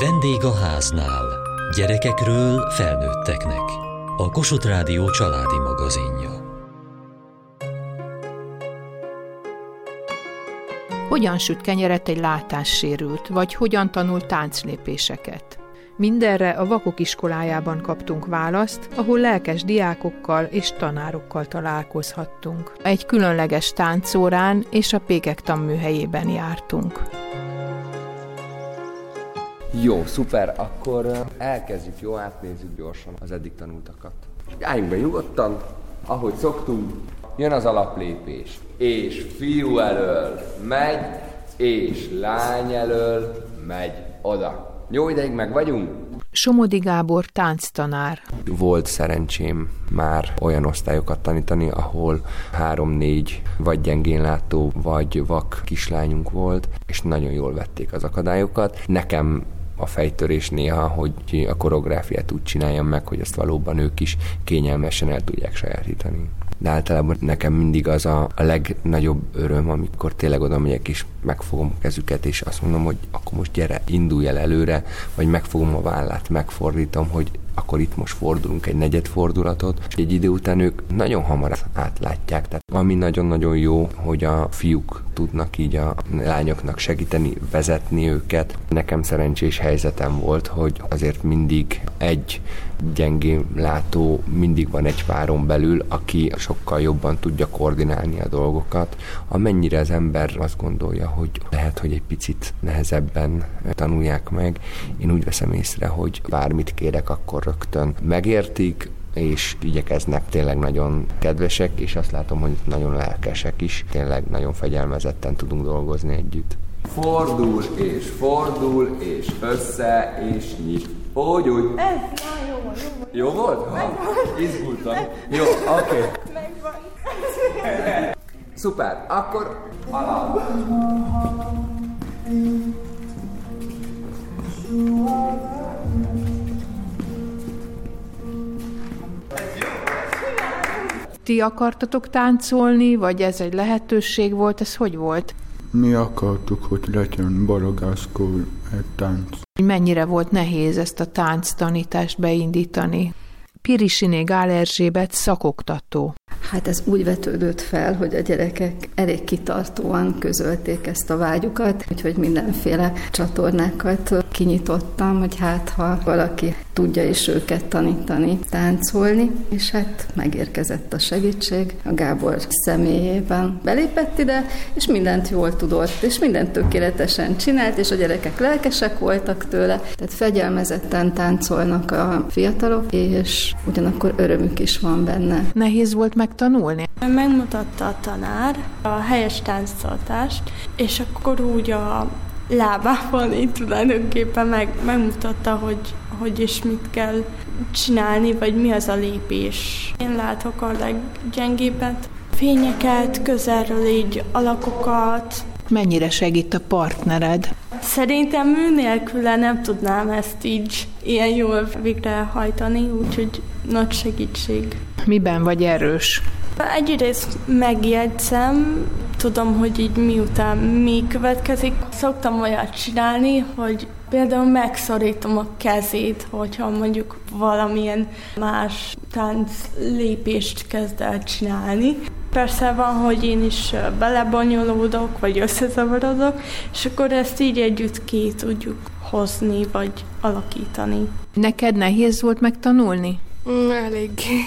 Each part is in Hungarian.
Vendég a háznál. Gyerekekről felnőtteknek. A Kossuth Rádió családi magazinja. Hogyan süt kenyeret egy látássérült, vagy hogyan tanul tánclépéseket? Mindenre a Vakok iskolájában kaptunk választ, ahol lelkes diákokkal és tanárokkal találkozhattunk. Egy különleges táncórán és a Pékek tanműhelyében jártunk. Jó, szuper, akkor elkezdjük, jó, átnézzük gyorsan az eddig tanultakat. Álljunk be nyugodtan, ahogy szoktunk, jön az alaplépés, és fiú elől megy, és lány elől megy oda. Jó ideig meg vagyunk? Somodi Gábor tánctanár. Volt szerencsém már olyan osztályokat tanítani, ahol három-négy vagy gyengén látó, vagy vak kislányunk volt, és nagyon jól vették az akadályokat. Nekem a fejtörés néha, hogy a koreográfiát úgy csináljam meg, hogy ezt valóban ők is kényelmesen el tudják sajátítani. De általában nekem mindig az a, a legnagyobb öröm, amikor tényleg oda megyek és megfogom a kezüket, és azt mondom, hogy akkor most gyere, indulj el előre, vagy megfogom a vállát, megfordítom, hogy akkor itt most fordulunk egy negyed fordulatot, és egy idő után ők nagyon hamar átlátják. Tehát ami nagyon-nagyon jó, hogy a fiúk tudnak így a lányoknak segíteni, vezetni őket. Nekem szerencsés helyzetem volt, hogy azért mindig egy gyengén látó, mindig van egy páron belül, aki sokkal jobban tudja koordinálni a dolgokat. Amennyire az ember azt gondolja, hogy lehet, hogy egy picit nehezebben tanulják meg, én úgy veszem észre, hogy bármit kérek, akkor rögtön megértik, és igyekeznek tényleg nagyon kedvesek, és azt látom, hogy nagyon lelkesek is, tényleg nagyon fegyelmezetten tudunk dolgozni együtt. Fordul és fordul, és össze, és nyit. Úgy, úgy. Ez, na, jó, jó, jó volt? Izgultam. Jó, oké. Okay. Megvan. Szuper, akkor alap. Ti akartatok táncolni, vagy ez egy lehetőség volt, ez hogy volt? Mi akartuk, hogy legyen baragászkor egy tánc. Mennyire volt nehéz ezt a tánctanítást beindítani? Pirisiné Gál Erzsébet szakoktató. Hát ez úgy vetődött fel, hogy a gyerekek elég kitartóan közölték ezt a vágyukat, úgyhogy mindenféle csatornákat kinyitottam, hogy hát ha valaki tudja is őket tanítani, táncolni, és hát megérkezett a segítség a Gábor személyében. Belépett ide, és mindent jól tudott, és mindent tökéletesen csinált, és a gyerekek lelkesek voltak tőle, tehát fegyelmezetten táncolnak a fiatalok, és ugyanakkor örömük is van benne. Nehéz volt megtanulni? Megmutatta a tanár a helyes tánctartást, és akkor úgy a lábában így tulajdonképpen meg, megmutatta, hogy hogy is mit kell csinálni, vagy mi az a lépés. Én látok a leggyengébbet, fényeket, közelről így alakokat. Mennyire segít a partnered? Szerintem ő nélküle nem tudnám ezt így ilyen jól végrehajtani, úgyhogy nagy segítség. Miben vagy erős? Egyrészt megjegyzem, tudom, hogy így miután mi következik. Szoktam olyat csinálni, hogy például megszorítom a kezét, hogyha mondjuk valamilyen más tánc lépést kezd el csinálni. Persze van, hogy én is belebonyolódok, vagy összezavarodok, és akkor ezt így együtt ki tudjuk hozni, vagy alakítani. Neked nehéz volt megtanulni? Mm, eléggé.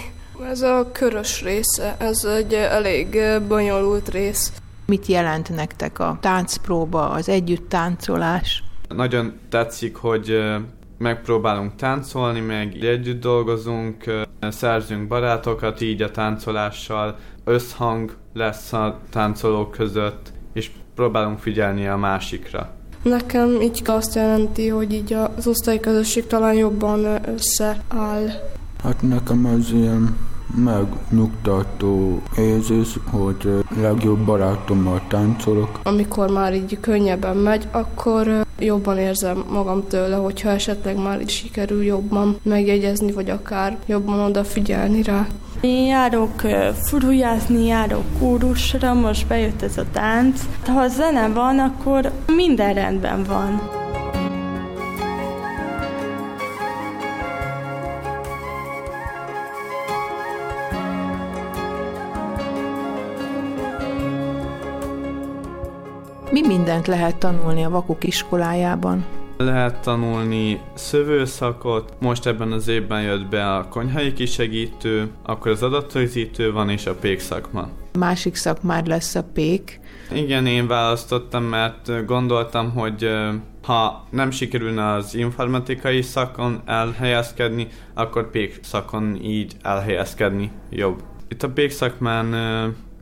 Ez a körös része, ez egy elég bonyolult rész. Mit jelent nektek a táncpróba, az együtt táncolás? Nagyon tetszik, hogy megpróbálunk táncolni, meg együtt dolgozunk, szerzünk barátokat így a táncolással, összhang lesz a táncolók között, és próbálunk figyelni a másikra. Nekem így azt jelenti, hogy így az osztályközösség talán jobban összeáll. Hát nekem ez ilyen megnyugtató érzés, hogy legjobb barátommal táncolok. Amikor már így könnyebben megy, akkor jobban érzem magam tőle, hogyha esetleg már így sikerül jobban megjegyezni, vagy akár jobban odafigyelni rá. Én járok furujázni, járok kórusra, most bejött ez a tánc. Ha a zene van, akkor minden rendben van. Mindent lehet tanulni a vakok iskolájában? Lehet tanulni szövőszakot, most ebben az évben jött be a konyhai kisegítő, akkor az adatrögzítő van és a pék szakma. Másik szak már lesz a pék. Igen, én választottam, mert gondoltam, hogy ha nem sikerülne az informatikai szakon elhelyezkedni, akkor pék szakon így elhelyezkedni jobb. Itt a pék szakmán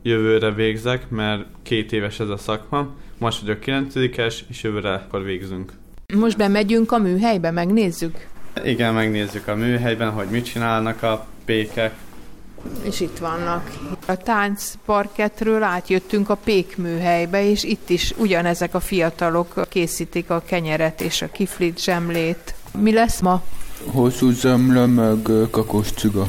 jövőre végzek, mert két éves ez a szakma. Most vagyok 9 és jövőre akkor végzünk. Most bemegyünk a műhelybe, megnézzük? Igen, megnézzük a műhelyben, hogy mit csinálnak a pékek. És itt vannak. A táncparketről átjöttünk a pékműhelybe, és itt is ugyanezek a fiatalok készítik a kenyeret és a kiflit, zsemlét. Mi lesz ma? Hosszú zemle, meg kakos ciga.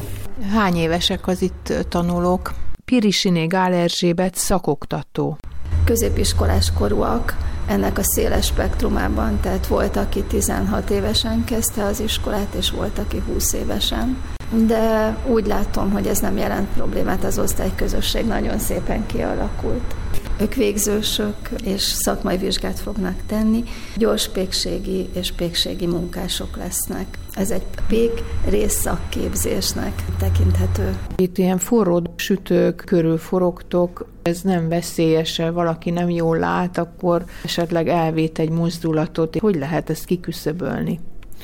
Hány évesek az itt tanulók? Pirisiné Gál Erzsébet szakoktató. Középiskolás korúak ennek a széles spektrumában, tehát volt, aki 16 évesen kezdte az iskolát, és volt, aki 20 évesen. De úgy látom, hogy ez nem jelent problémát, az osztályközösség nagyon szépen kialakult. Ők végzősök és szakmai vizsgát fognak tenni, gyors pékségi és pékségi munkások lesznek. Ez egy pék részszakképzésnek tekinthető. Itt ilyen forró sütők körül forogtok, ez nem veszélyes, valaki nem jól lát, akkor esetleg elvét egy mozdulatot. Hogy lehet ezt kiküszöbölni?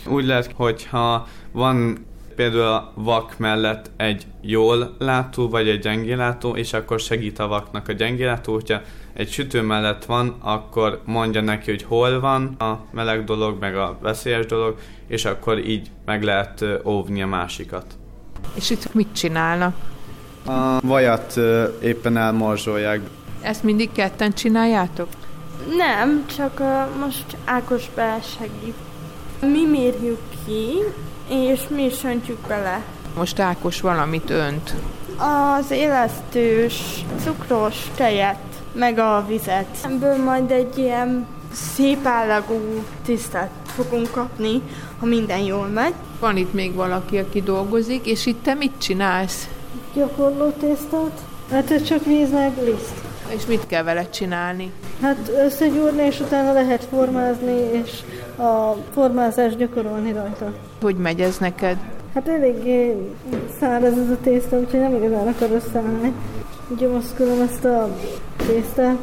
Úgy lehet, hogyha van például a vak mellett egy jól látó, vagy egy gyengélátó, és akkor segít a vaknak a gyengélátó, hogyha egy sütő mellett van, akkor mondja neki, hogy hol van a meleg dolog, meg a veszélyes dolog, és akkor így meg lehet óvni a másikat. És itt mit csinálnak? A vajat éppen elmorzsolják. Ezt mindig ketten csináljátok? Nem, csak most Ákos belesegít. Mi mérjük ki, és mi is öntjük bele. Most Ákos valamit önt. Az élesztős, cukros tejet, meg a vizet. Ebből majd egy ilyen szép állagú tisztát fogunk kapni, ha minden jól megy. Van itt még valaki, aki dolgozik, és itt te mit csinálsz? Gyakorló tésztát. Hát ez csak víz meg liszt. És mit kell vele csinálni? Hát összegyúrni, és utána lehet formázni, és a formázást gyakorolni rajta. Hogy megy ez neked? Hát eléggé száraz ez a tészta, úgyhogy nem igazán akar összeállni. Gyomaszkolom ezt a tésztát.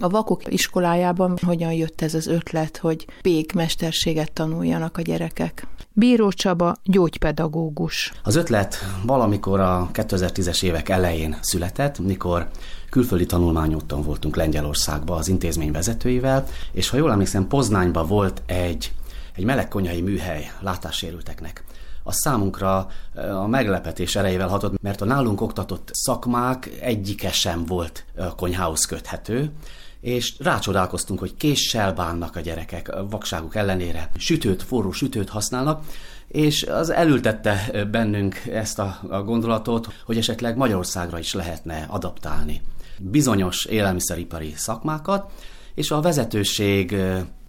A vakok iskolájában hogyan jött ez az ötlet, hogy pék mesterséget tanuljanak a gyerekek? Bíró Csaba, gyógypedagógus. Az ötlet valamikor a 2010-es évek elején született, mikor külföldi tanulmányúton voltunk Lengyelországba az intézmény vezetőivel, és ha jól emlékszem, Poznányban volt egy, egy melegkonyhai műhely látássérülteknek a számunkra a meglepetés erejével hatott, mert a nálunk oktatott szakmák egyike sem volt a konyhához köthető, és rácsodálkoztunk, hogy késsel bánnak a gyerekek vakságuk ellenére. Sütőt, forró sütőt használnak, és az elültette bennünk ezt a gondolatot, hogy esetleg Magyarországra is lehetne adaptálni bizonyos élelmiszeripari szakmákat, és a vezetőség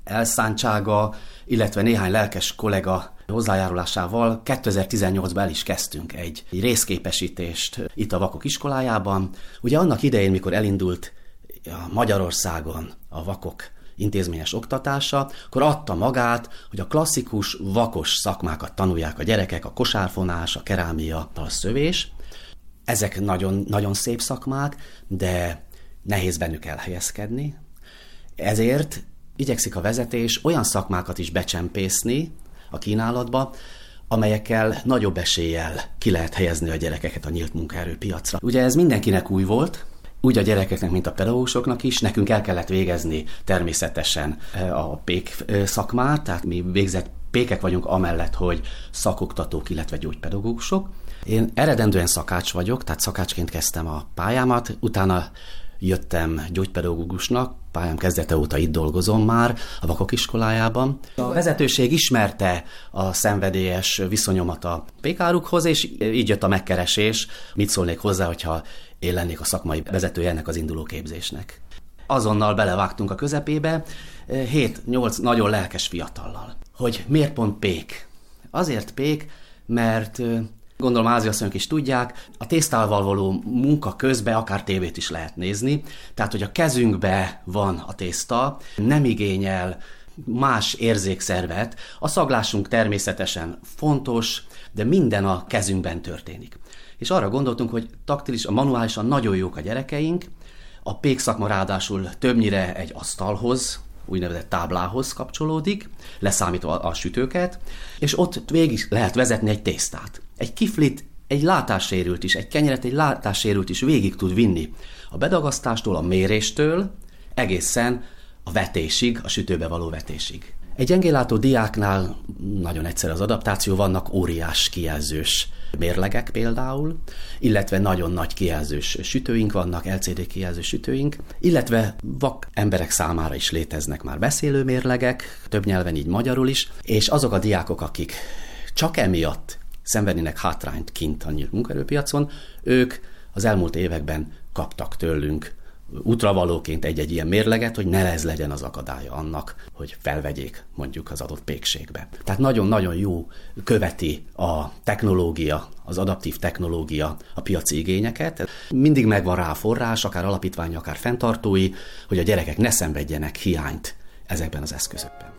elszántsága, illetve néhány lelkes kollega hozzájárulásával 2018-ban el is kezdtünk egy, egy részképesítést itt a Vakok iskolájában. Ugye annak idején, mikor elindult Magyarországon a vakok intézményes oktatása, akkor adta magát, hogy a klasszikus vakos szakmákat tanulják a gyerekek, a kosárfonás, a kerámia, a szövés. Ezek nagyon, nagyon szép szakmák, de nehéz bennük elhelyezkedni. Ezért igyekszik a vezetés olyan szakmákat is becsempészni a kínálatba, amelyekkel nagyobb eséllyel ki lehet helyezni a gyerekeket a nyílt munkaerőpiacra. Ugye ez mindenkinek új volt, úgy a gyerekeknek, mint a pedagógusoknak is, nekünk el kellett végezni természetesen e, a pék e, szakmát, tehát mi végzett pékek vagyunk amellett, hogy szakoktatók, illetve gyógypedagógusok. Én eredendően szakács vagyok, tehát szakácsként kezdtem a pályámat, utána jöttem gyógypedagógusnak, pályám kezdete óta itt dolgozom már a vakok iskolájában. A vezetőség ismerte a szenvedélyes viszonyomat a pékárukhoz, és így jött a megkeresés, mit szólnék hozzá, hogyha én lennék a szakmai vezetője ennek az induló képzésnek. Azonnal belevágtunk a közepébe, 7-8 nagyon lelkes fiatallal. Hogy miért pont pék? Azért pék, mert gondolom háziasszonyok is tudják, a tésztával való munka közben akár tévét is lehet nézni, tehát hogy a kezünkbe van a tészta, nem igényel más érzékszervet. A szaglásunk természetesen fontos, de minden a kezünkben történik. És arra gondoltunk, hogy taktilis, a manuálisan nagyon jók a gyerekeink, a pékszakma ráadásul többnyire egy asztalhoz, úgynevezett táblához kapcsolódik, leszámítva a sütőket, és ott végig lehet vezetni egy tésztát. Egy kiflit egy látássérült is, egy kenyeret egy látássérült is végig tud vinni. A bedagasztástól, a méréstől egészen a vetésig, a sütőbe való vetésig. Egy gyengélátó diáknál nagyon egyszerű az adaptáció, vannak óriás kijelzős mérlegek például, illetve nagyon nagy kijelzős sütőink vannak, LCD kijelzős sütőink, illetve vak emberek számára is léteznek már beszélő mérlegek, több nyelven így magyarul is, és azok a diákok, akik csak emiatt szenvednének hátrányt kint a nyílt munkaerőpiacon, ők az elmúlt években kaptak tőlünk útravalóként egy-egy ilyen mérleget, hogy ne ez legyen az akadálya annak, hogy felvegyék mondjuk az adott pékségbe. Tehát nagyon-nagyon jó követi a technológia, az adaptív technológia a piaci igényeket. Mindig megvan rá a forrás, akár alapítvány, akár fenntartói, hogy a gyerekek ne szenvedjenek hiányt ezekben az eszközökben.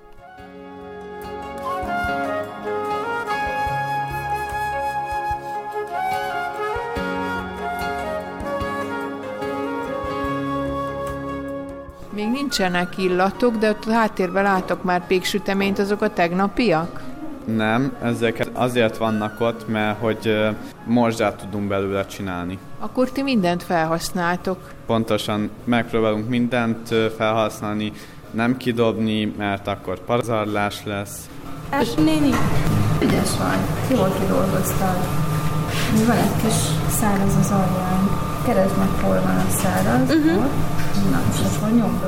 Nincsenek illatok, de ott a háttérben látok már péksüteményt, azok a tegnapiak? Nem, ezek azért vannak ott, mert hogy morzsát tudunk belőle csinálni. Akkor ti mindent felhasználtok. Pontosan megpróbálunk mindent felhasználni, nem kidobni, mert akkor pazarlás lesz. Es néni! Ügyes vagy, jól kidolgoztad. Van egy kis száraz az alján. Keresd meg, hol van a száraz. Uh-huh. Na, és nyomd.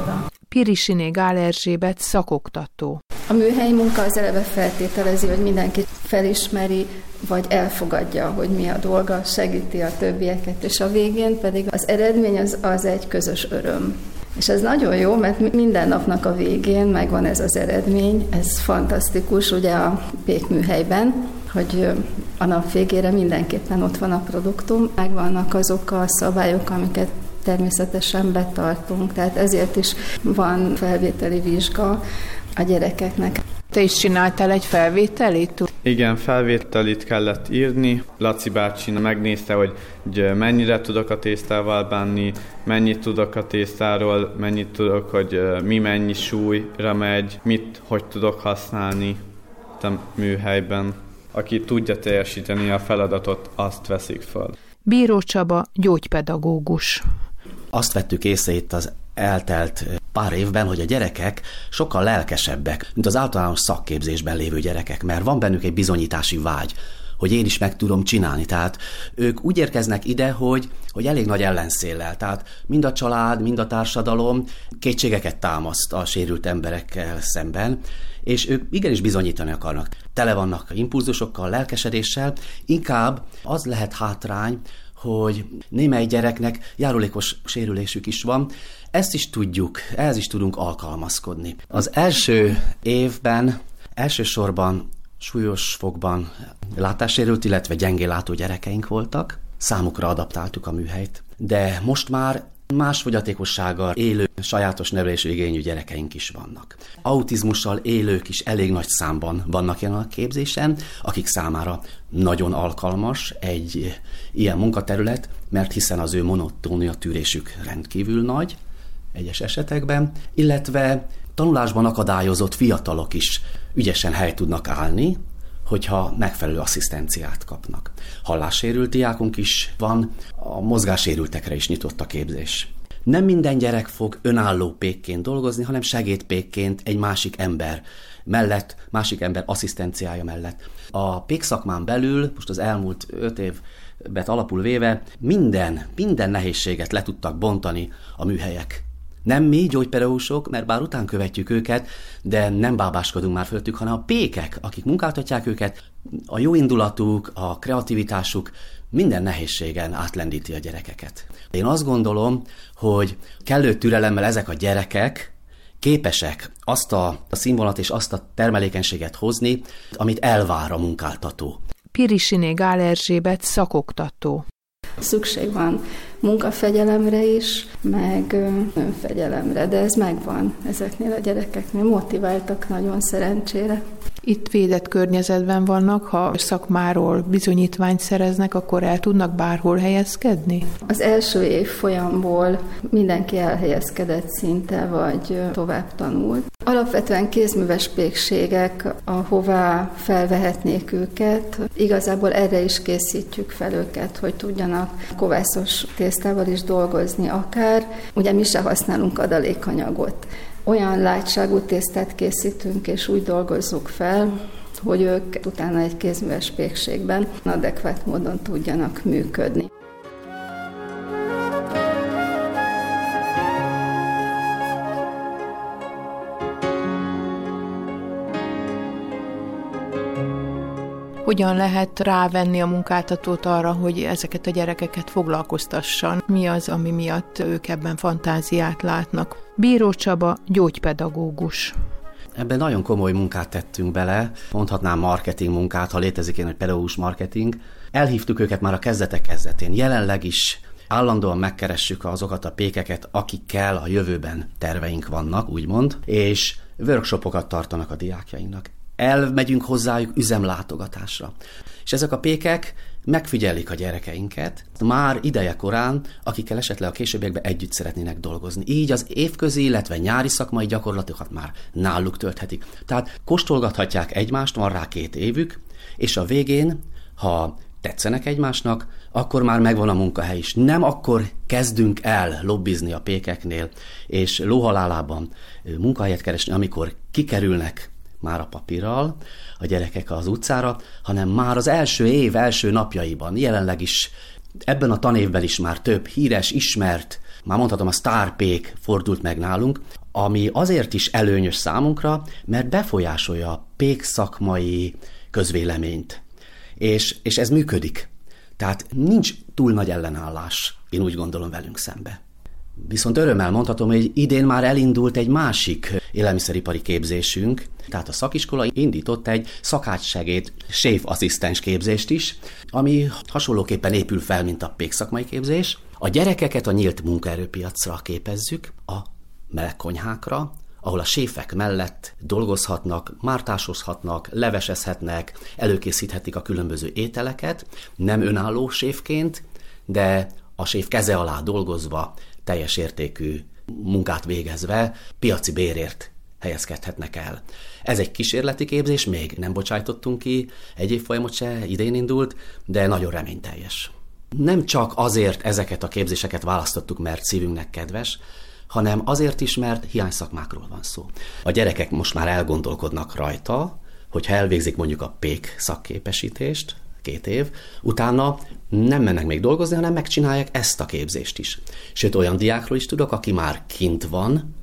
Pirisiné Gál Erzsébet szakoktató. A műhelyi munka az eleve feltételezi, hogy mindenki felismeri, vagy elfogadja, hogy mi a dolga, segíti a többieket, és a végén pedig az eredmény az, az egy közös öröm. És ez nagyon jó, mert minden napnak a végén megvan ez az eredmény, ez fantasztikus ugye a pékműhelyben, hogy a nap végére mindenképpen ott van a produktum, megvannak azok a szabályok, amiket természetesen betartunk, tehát ezért is van felvételi vizsga a gyerekeknek. Te is csináltál egy felvételit? Igen, felvételit kellett írni. Laci bácsi megnézte, hogy, mennyire tudok a tésztával bánni, mennyit tudok a tésztáról, mennyit tudok, hogy mi mennyi súlyra megy, mit, hogy tudok használni a műhelyben. Aki tudja teljesíteni a feladatot, azt veszik fel. Bíró Csaba, gyógypedagógus. Azt vettük észre itt az eltelt pár évben, hogy a gyerekek sokkal lelkesebbek, mint az általános szakképzésben lévő gyerekek, mert van bennük egy bizonyítási vágy, hogy én is meg tudom csinálni. Tehát ők úgy érkeznek ide, hogy, hogy elég nagy ellenszéllel. Tehát mind a család, mind a társadalom kétségeket támaszt a sérült emberekkel szemben, és ők igenis bizonyítani akarnak. Tele vannak impulzusokkal, lelkesedéssel, inkább az lehet hátrány, hogy némely gyereknek járulékos sérülésük is van, ezt is tudjuk, ehhez is tudunk alkalmazkodni. Az első évben elsősorban súlyos fogban látássérült, illetve gyengé látó gyerekeink voltak, számukra adaptáltuk a műhelyt, de most már Más fogyatékossággal élő, sajátos nevelési igényű gyerekeink is vannak. Autizmussal élők is elég nagy számban vannak jelen a képzésen, akik számára nagyon alkalmas egy ilyen munkaterület, mert hiszen az ő monotónia tűrésük rendkívül nagy egyes esetekben, illetve tanulásban akadályozott fiatalok is ügyesen hely tudnak állni, hogyha megfelelő asszisztenciát kapnak. Hallássérült diákunk is van, a mozgássérültekre is nyitott a képzés. Nem minden gyerek fog önálló pékként dolgozni, hanem segédpékként egy másik ember mellett, másik ember asszisztenciája mellett. A pék szakmán belül, most az elmúlt öt évet alapul véve, minden, minden nehézséget le tudtak bontani a műhelyek. Nem mi, gyógypedagógusok, mert bár után követjük őket, de nem bábáskodunk már fölöttük, hanem a pékek, akik munkáltatják őket, a jó indulatuk, a kreativitásuk minden nehézségen átlendíti a gyerekeket. Én azt gondolom, hogy kellő türelemmel ezek a gyerekek képesek azt a színvonalat és azt a termelékenységet hozni, amit elvár a munkáltató. Pirisiné Gál Erzsébet szakoktató. Szükség van munkafegyelemre is, meg önfegyelemre, de ez megvan ezeknél a gyerekeknél. Motiváltak nagyon szerencsére. Itt védett környezetben vannak, ha szakmáról bizonyítványt szereznek, akkor el tudnak bárhol helyezkedni? Az első év folyamból mindenki elhelyezkedett szinte, vagy tovább tanult. Alapvetően kézműves pékségek, ahová felvehetnék őket. Igazából erre is készítjük fel őket, hogy tudjanak kovászos tésztával is dolgozni akár. Ugye mi se használunk adalékanyagot olyan látságú tésztát készítünk, és úgy dolgozzuk fel, hogy ők utána egy kézműves pékségben adekvát módon tudjanak működni. Hogyan lehet rávenni a munkáltatót arra, hogy ezeket a gyerekeket foglalkoztassan? Mi az, ami miatt ők ebben fantáziát látnak? Bíró Csaba, gyógypedagógus. Ebben nagyon komoly munkát tettünk bele, mondhatnám marketing munkát, ha létezik ilyen, hogy pedagógus marketing. Elhívtuk őket már a kezdetek kezdetén. Jelenleg is állandóan megkeressük azokat a pékeket, akikkel a jövőben terveink vannak, úgymond, és workshopokat tartanak a diákjainknak elmegyünk hozzájuk üzemlátogatásra. És ezek a pékek megfigyelik a gyerekeinket, már ideje korán, akikkel esetleg a későbbiekben együtt szeretnének dolgozni. Így az évközi, illetve nyári szakmai gyakorlatokat már náluk tölthetik. Tehát kóstolgathatják egymást, van rá két évük, és a végén, ha tetszenek egymásnak, akkor már megvan a munkahely is. Nem akkor kezdünk el lobbizni a pékeknél, és lóhalálában munkahelyet keresni, amikor kikerülnek már a papírral a gyerekek az utcára, hanem már az első év első napjaiban, jelenleg is ebben a tanévben is már több híres, ismert, már mondhatom a sztárpék fordult meg nálunk, ami azért is előnyös számunkra, mert befolyásolja a pék szakmai közvéleményt. És, és ez működik. Tehát nincs túl nagy ellenállás, én úgy gondolom velünk szembe. Viszont örömmel mondhatom, hogy idén már elindult egy másik élelmiszeripari képzésünk, tehát a szakiskola indított egy szakácssegéd séf asszisztens képzést is, ami hasonlóképpen épül fel, mint a pék szakmai képzés. A gyerekeket a nyílt munkaerőpiacra képezzük, a melegkonyhákra, ahol a séfek mellett dolgozhatnak, mártásozhatnak, levesezhetnek, előkészíthetik a különböző ételeket, nem önálló séfként, de a séf keze alá dolgozva teljes értékű munkát végezve piaci bérért helyezkedhetnek el. Ez egy kísérleti képzés, még nem bocsájtottunk ki, egy évfolyamot se idén indult, de nagyon reményteljes. Nem csak azért ezeket a képzéseket választottuk, mert szívünknek kedves, hanem azért is, mert hiány szakmákról van szó. A gyerekek most már elgondolkodnak rajta, hogyha elvégzik mondjuk a pék szakképesítést, két év, utána nem mennek még dolgozni, hanem megcsinálják ezt a képzést is. Sőt, olyan diákról is tudok, aki már kint van,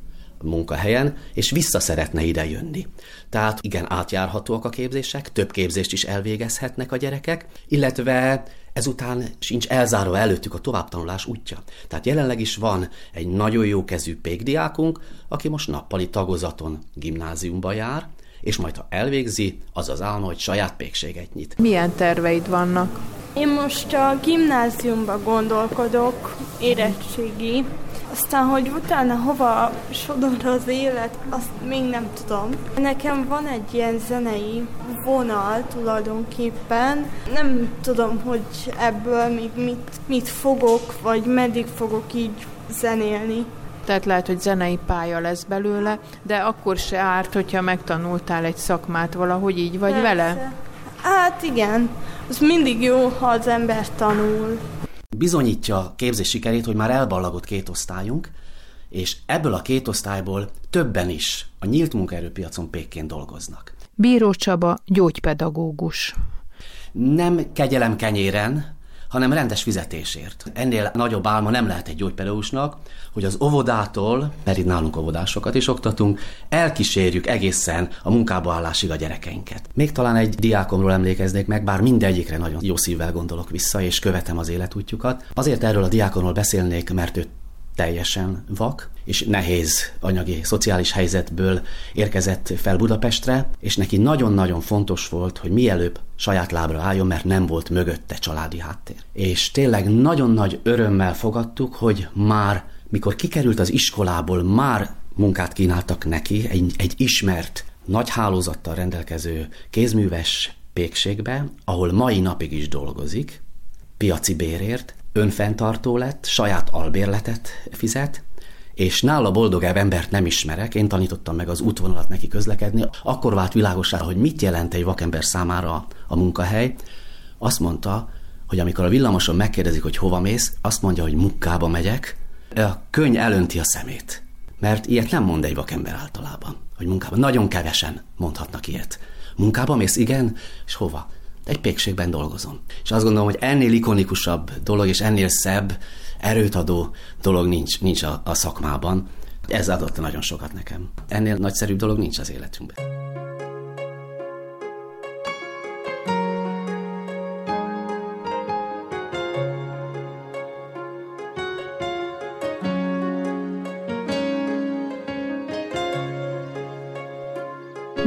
munkahelyen, és vissza szeretne ide jönni. Tehát igen, átjárhatóak a képzések, több képzést is elvégezhetnek a gyerekek, illetve ezután sincs elzárva előttük a továbbtanulás útja. Tehát jelenleg is van egy nagyon jó kezű pékdiákunk, aki most nappali tagozaton gimnáziumba jár, és majd ha elvégzi, az az álma, hogy saját pékséget nyit. Milyen terveid vannak? Én most a gimnáziumba gondolkodok, érettségi, aztán, hogy utána hova sodor az élet, azt még nem tudom. Nekem van egy ilyen zenei vonal tulajdonképpen. Nem tudom, hogy ebből még mit, mit fogok, vagy meddig fogok így zenélni tehát lehet, hogy zenei pálya lesz belőle, de akkor se árt, hogyha megtanultál egy szakmát valahogy így vagy Persze. vele? Hát igen, az mindig jó, ha az ember tanul. Bizonyítja a képzés sikerét, hogy már elballagott két osztályunk, és ebből a két osztályból többen is a nyílt munkaerőpiacon pékként dolgoznak. Bíró Csaba, gyógypedagógus. Nem kegyelem kenyéren, hanem rendes fizetésért. Ennél nagyobb álma nem lehet egy gyógypedagógusnak, hogy az óvodától, mert itt nálunk óvodásokat is oktatunk, elkísérjük egészen a munkába állásig a gyerekeinket. Még talán egy diákomról emlékeznék meg, bár mindegyikre nagyon jó szívvel gondolok vissza, és követem az életútjukat. Azért erről a diákomról beszélnék, mert ő teljesen vak, és nehéz anyagi, szociális helyzetből érkezett fel Budapestre, és neki nagyon-nagyon fontos volt, hogy mielőbb saját lábra álljon, mert nem volt mögötte családi háttér. És tényleg nagyon nagy örömmel fogadtuk, hogy már mikor kikerült az iskolából, már munkát kínáltak neki, egy, egy ismert, nagy hálózattal rendelkező kézműves pékségbe, ahol mai napig is dolgozik, piaci bérért, önfenntartó lett, saját albérletet fizet, és nála boldogább embert nem ismerek, én tanítottam meg az útvonalat neki közlekedni, akkor vált világosá, hogy mit jelent egy vakember számára a munkahely. Azt mondta, hogy amikor a villamoson megkérdezik, hogy hova mész, azt mondja, hogy munkába megyek, a könyv elönti a szemét. Mert ilyet nem mond egy vakember általában, hogy munkában. Nagyon kevesen mondhatnak ilyet. Munkába mész, igen, és hova? Egy pékségben dolgozom. És azt gondolom, hogy ennél ikonikusabb dolog, és ennél szebb, erőt adó dolog nincs, nincs a, a szakmában. Ez adott nagyon sokat nekem. Ennél nagyszerűbb dolog nincs az életünkben.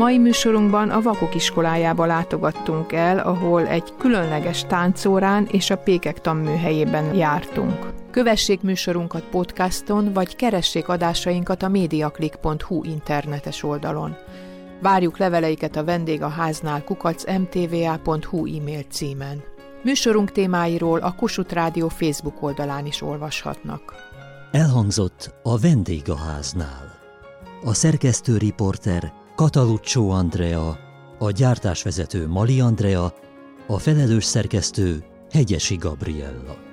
Mai műsorunkban a Vakok iskolájába látogattunk el, ahol egy különleges táncórán és a Pékek tanműhelyében jártunk. Kövessék műsorunkat podcaston, vagy keressék adásainkat a mediaclick.hu internetes oldalon. Várjuk leveleiket a vendégháznál kukac mtva.hu e-mail címen. Műsorunk témáiról a Kossuth Rádió Facebook oldalán is olvashatnak. Elhangzott a vendégháznál. A szerkesztő riporter Kataluccio Andrea, a gyártásvezető Mali Andrea, a felelős szerkesztő Hegyesi Gabriella.